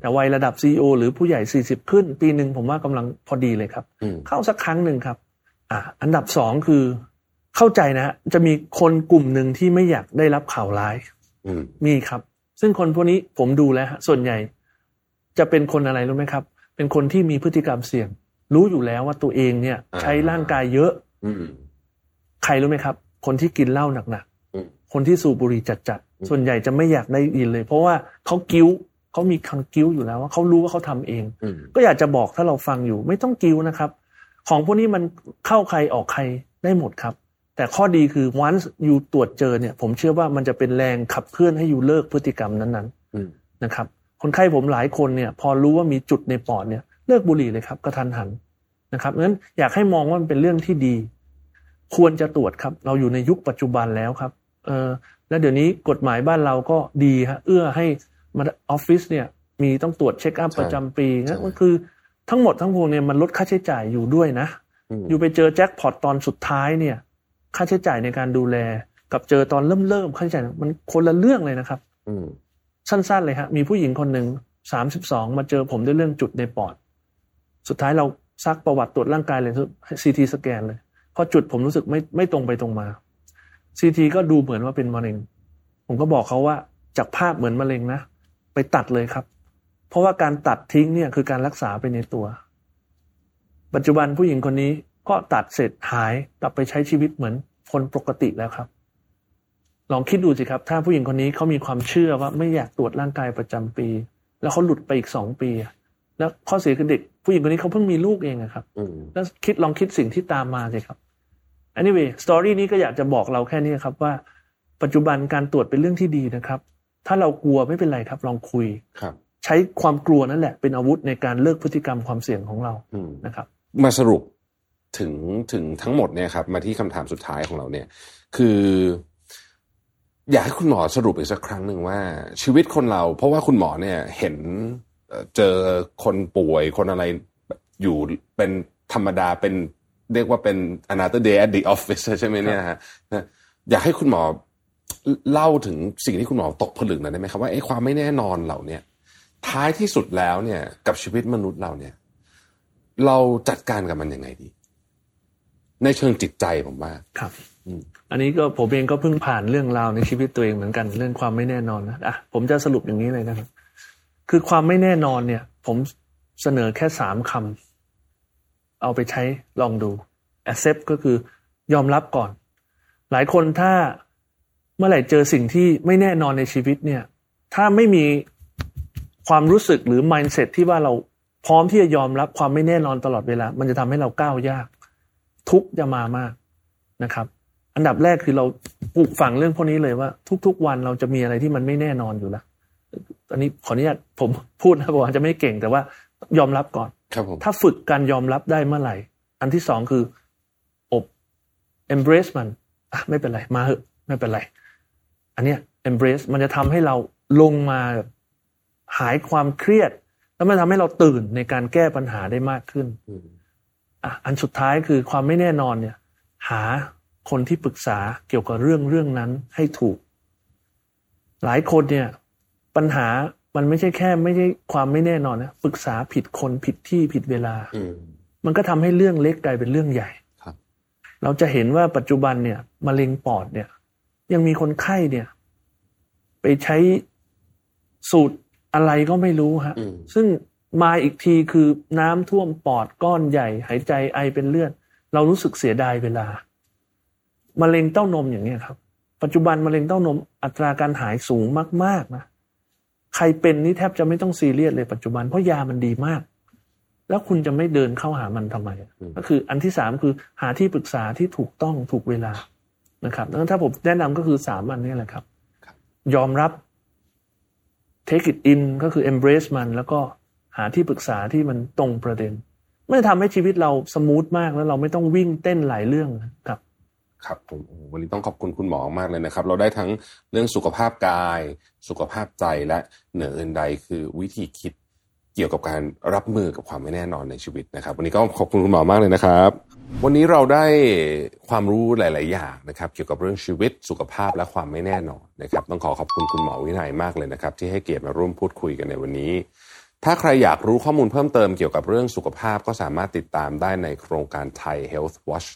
แต่วัยระดับซีอหรือผู้ใหญ่สี่สิบขึ้น ปีหนึ่งผมว่ากำลังพอดีเลยครับ เข้าสักครั้งหนึ่งครับอ่าอันดับสองคือเข้าใจนะจะมีคนกลุ่มหนึ่งที่ไม่อยากได้รับข่าวร้ายมีครับ ซึ่งคนพวกนี้ผมดูแล้วส่วนใหญ่ จะเป็นคนอะไรรู้ไหมครับ เป็นคนที่มีพฤติกรรมเสี่ยง รู้อยู่แล้วว่าตัวเองเนี่ย ใช้ร่างกายเยอะใครรู้ไหมครับ คนที่กินเหล้าหนักๆคนที่สูบบุหรี่จัดๆส่วนใหญ่จะไม่อยากได้ยินเลย เพราะว่าเขากิ้วเขามีคังกิ้วอยู่แล้วว่าเขารู้ว่าเขาทำเอง ก็อยากจะบอกถ้าเราฟังอยู่ ไม่ต้องกิ้วนะครับ ของพวกนี้มันเข้าใครออกใครได้หมดครับ แต่ข้อดีคือวันอยู่ตรวจเจอเนี่ย ผมเชื่อว่ามันจะเป็นแรงขับเคลื่อนให้อยู่เลิกพฤติกรรมนั้นๆนะครับ คนไข้ผมหลายคนเนี่ย พอรู้ว่ามีจุดในปอดเนี่ย เลิกบุหรี่เลยครับกระทันหันนะครับงั้นอยากให้มองว่ามันเป็นเรื่องที่ดี ควรจะตรวจครับ เราอยู่ในยุคปัจจุบันแล้วครับ เออแล้วเดี๋ยวนี้กฎหมายบ้านเราก็ดีฮะเอื้อให้มาออฟฟิศเนี่ย มีต้องตรวจเช็คอัพประจำปีนะมันคือทั้งหมดทั้งพวงเนี่ยมันลดค่าใช้จ่ายอยู่ด้วยนะ อยู่ไปเจอแจ็คพอตตอนสุดท้ายเนี่ย ค่าใช้จ่ายในการดูแล กับเจอตอนเริ่มเริ่มค่าใช้จ่ายมันคนละเรื่องเลยนะครับสั้นๆเลยฮะมีผู้หญิงคนหนึ่งสามสิบสองมาเจอผมด้วยเรื่องจุดในปอด สุดท้ายเราซักประวัติตรวจร่างกายเลยซีทีสแกนเลยพอจุดผมรู้สึกไม่ไม่ตรงไปตรงมาซีทีก็ดูเหมือนว่าเป็นมะเร็ง ผมก็บอกเขาว่าจากภาพเหมือนมะเร็งนะไปตัดเลยครับ เพราะว่าการตัดทิ้งเนี่ยคือการรักษาไปในตัว ปัจจุบันผู้หญิงคนนี้ก็ตัดเสร็จหายกลับไปใช้ชีวิตเหมือนคนปกติแล้วครับลองคิดดูสิครับ ถ้าผู้หญิงคนนี้เขามีความเชื่อว่าไม่อยากตรวจร่างกายประจำปี แล้วเขาหลุดไปอีกสองปี แล้วข้อเสียคือเด็ก ผู้หญิงคนนี้เขาเพิ่งมีลูกเองครับแล้วคิดลองคิดสิ่งที่ตามมาสิครับ anyway สตอรี่นี้ก็อยากจะบอกเราแค่นี้ครับว่า ปัจจุบันการตรวจเป็นเรื่องที่ดีนะครับ ถ้าเรากลัวไม่เป็นไรครับ ลองคุยครับ ใช้ความกลัวนั่นแหละ เป็นอาวุธในการเลิกพฤติกรรมความเสี่ยงของเรานะครับ มาสรุปถึงถึงทั้งหมดเนี่ยครับ มาที่คำถามสุดท้ายของเราเนี่ย คือ อยากให้คุณหมอสรุปอีกสักครั้งหนึ่งว่า ชีวิตคนเรา เพราะว่าคุณหมอเนี่ยเห็น เจอคนป่วยคนอะไรอยู่เป็นธรรมดาเป็นเรียกว่าเป็น another day at the office ใช่ไหมเนี่ยฮะอยากให้คุณหมอเล่าถึงสิ่งที่คุณหมอตกผลึกหน่อยได้ไหมครับว่าไอ้ความไม่แน่นอนเหล่านี้ท้ายที่สุดแล้วเนี่ย กับชีวิตมนุษย์เราเนี่ย เราจัดการกับมันยังไงดี ในเชิงจิตใจผมว่าครับอันนี้ก็ผมเองก็เพิ่งผ่านเรื่องราวในชีวิตตัวเองเหมือนกันเรื่องความไม่แน่นอนนะอะผมจะสรุปอย่างนี้เลยนะครับ คือความไม่แน่นอนเนี่ย ผมเสนอแค่สามคำเอาไปใช้ลองดู accept ก็คือยอมรับก่อน หลายคนถ้าเมื่อไหร่เจอสิ่งที่ไม่แน่นอนในชีวิตเนี่ย ถ้าไม่มีความรู้สึกหรือ mindset ที่ว่าเราพร้อมที่จะยอมรับความไม่แน่นอนตลอดเวลา มันจะทำให้เราก้าวยาก ทุกจะมามากนะครับ อันดับแรกคือเราปลูกฝังเรื่องพวกนี้เลยว่า ทุก ๆ วันเราจะมีอะไรที่มันไม่แน่นอนอยู่แล้ว อนนี้ขออนุญาตผมพูดนะบอกว่าจะไม่เก่งแต่ว่ายอมรับก่อนครับผมถ้าฝึกการยอมรับได้เมื่อไหร่ อันที่สองคืออบ embrace มันอะไม่เป็นไรมาเหอะไม่เป็นไร อันเนี้ย embrace มันจะทำให้เราลงมาหายความเครียด แล้วมันทำให้เราตื่นในการแก้ปัญหาได้มากขึ้นอะอันสุดท้ายคือความไม่แน่นอนเนี่ย หาคนที่ปรึกษาเกี่ยวกับเรื่องเรื่องนั้นให้ถูก หลายคนเนี่ย ปัญหามันไม่ใช่แค่ ไม่ใช่ความไม่แน่นอนนะปรึกษาผิดคนผิดที่ผิดเวลา มันก็ทำให้เรื่องเล็กกลายเป็นเรื่องใหญ่ครับ เราจะเห็นว่าปัจจุบันเนี่ยมะเร็งปอดเนี่ย ยังมีคนไข้เนี่ย ไปใช้สูตรอะไรก็ไม่รู้ฮะ ซึ่งมาอีกทีคือน้ำท่วมปอดก้อนใหญ่ หายใจไอเป็นเลือด เรารู้สึกเสียดายเวลามะเร็งเต้านมอย่างนี้ครับ ปัจจุบันมะเร็งเต้านมอัตราการหายสูงมาก ๆนะ ใครเป็นนี่แทบจะไม่ต้องซีเรียสเลยปัจจุบันเพราะยามันดีมาก แล้วคุณจะไม่เดินเข้าหามันทำไม ก็คืออันที่สามคือหาที่ปรึกษาที่ถูกต้องถูกเวลานะครับแล้วถ้าผมแนะนำก็คือสามอันนี้แหละครับ ยอมรับ take it in ก็คือ embrace มัน แล้วก็หาที่ปรึกษาที่มันตรงประเด็น ไม่ทำให้ชีวิตเราสมูทมากแล้วเราไม่ต้องวิ่งเต้นหลายเรื่องครับ ครับผมวันนี้ต้องขอบคุณคุณหมอมากเลยนะครับ เราได้ทั้งเรื่องสุขภาพกาย สุขภาพใจและเหนืออื่นใดคือวิธีคิดเกี่ยวกับการรับมือกับความไม่แน่นอนในชีวิตนะครับ วันนี้ก็ขอบคุณคุณหมอมากเลยนะครับ วันนี้เราได้ความรู้หลาย ๆ อย่างนะครับ เกี่ยวกับเรื่องชีวิตสุขภาพและความไม่แน่นอนนะครับ ต้องขอขอบคุณคุณหมอวินัยมากเลยนะครับ ที่ให้เกียรติมาร่วมพูดคุยกันในวันนี้ ถ้าใครอยากรู้ข้อมูลเพิ่มเติมเกี่ยวกับเรื่องสุขภาพก็สามารถติดตามได้ในโครงการไทย Health Watch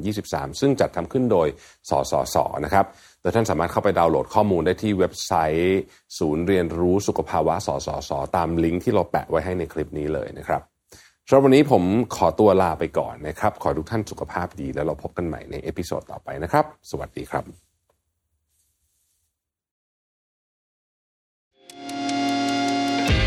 2023 ซึ่งจัดทำขึ้นโดยสสสนะครับโดยท่านสามารถเข้าไปดาวน์โหลดข้อมูลได้ที่เว็บไซต์ ศูนย์เรียนรู้สุขภาวะสสสตามลิงก์ที่เราแปะไว้ให้ในคลิปนี้เลยนะครับสำหรับวันนี้ผมขอตัวลาไปก่อนนะครับ ขอทุกท่านสุขภาพดีแล้วเราพบกันใหม่ใน episode ต่อไปนะครับ สวัสดีครับ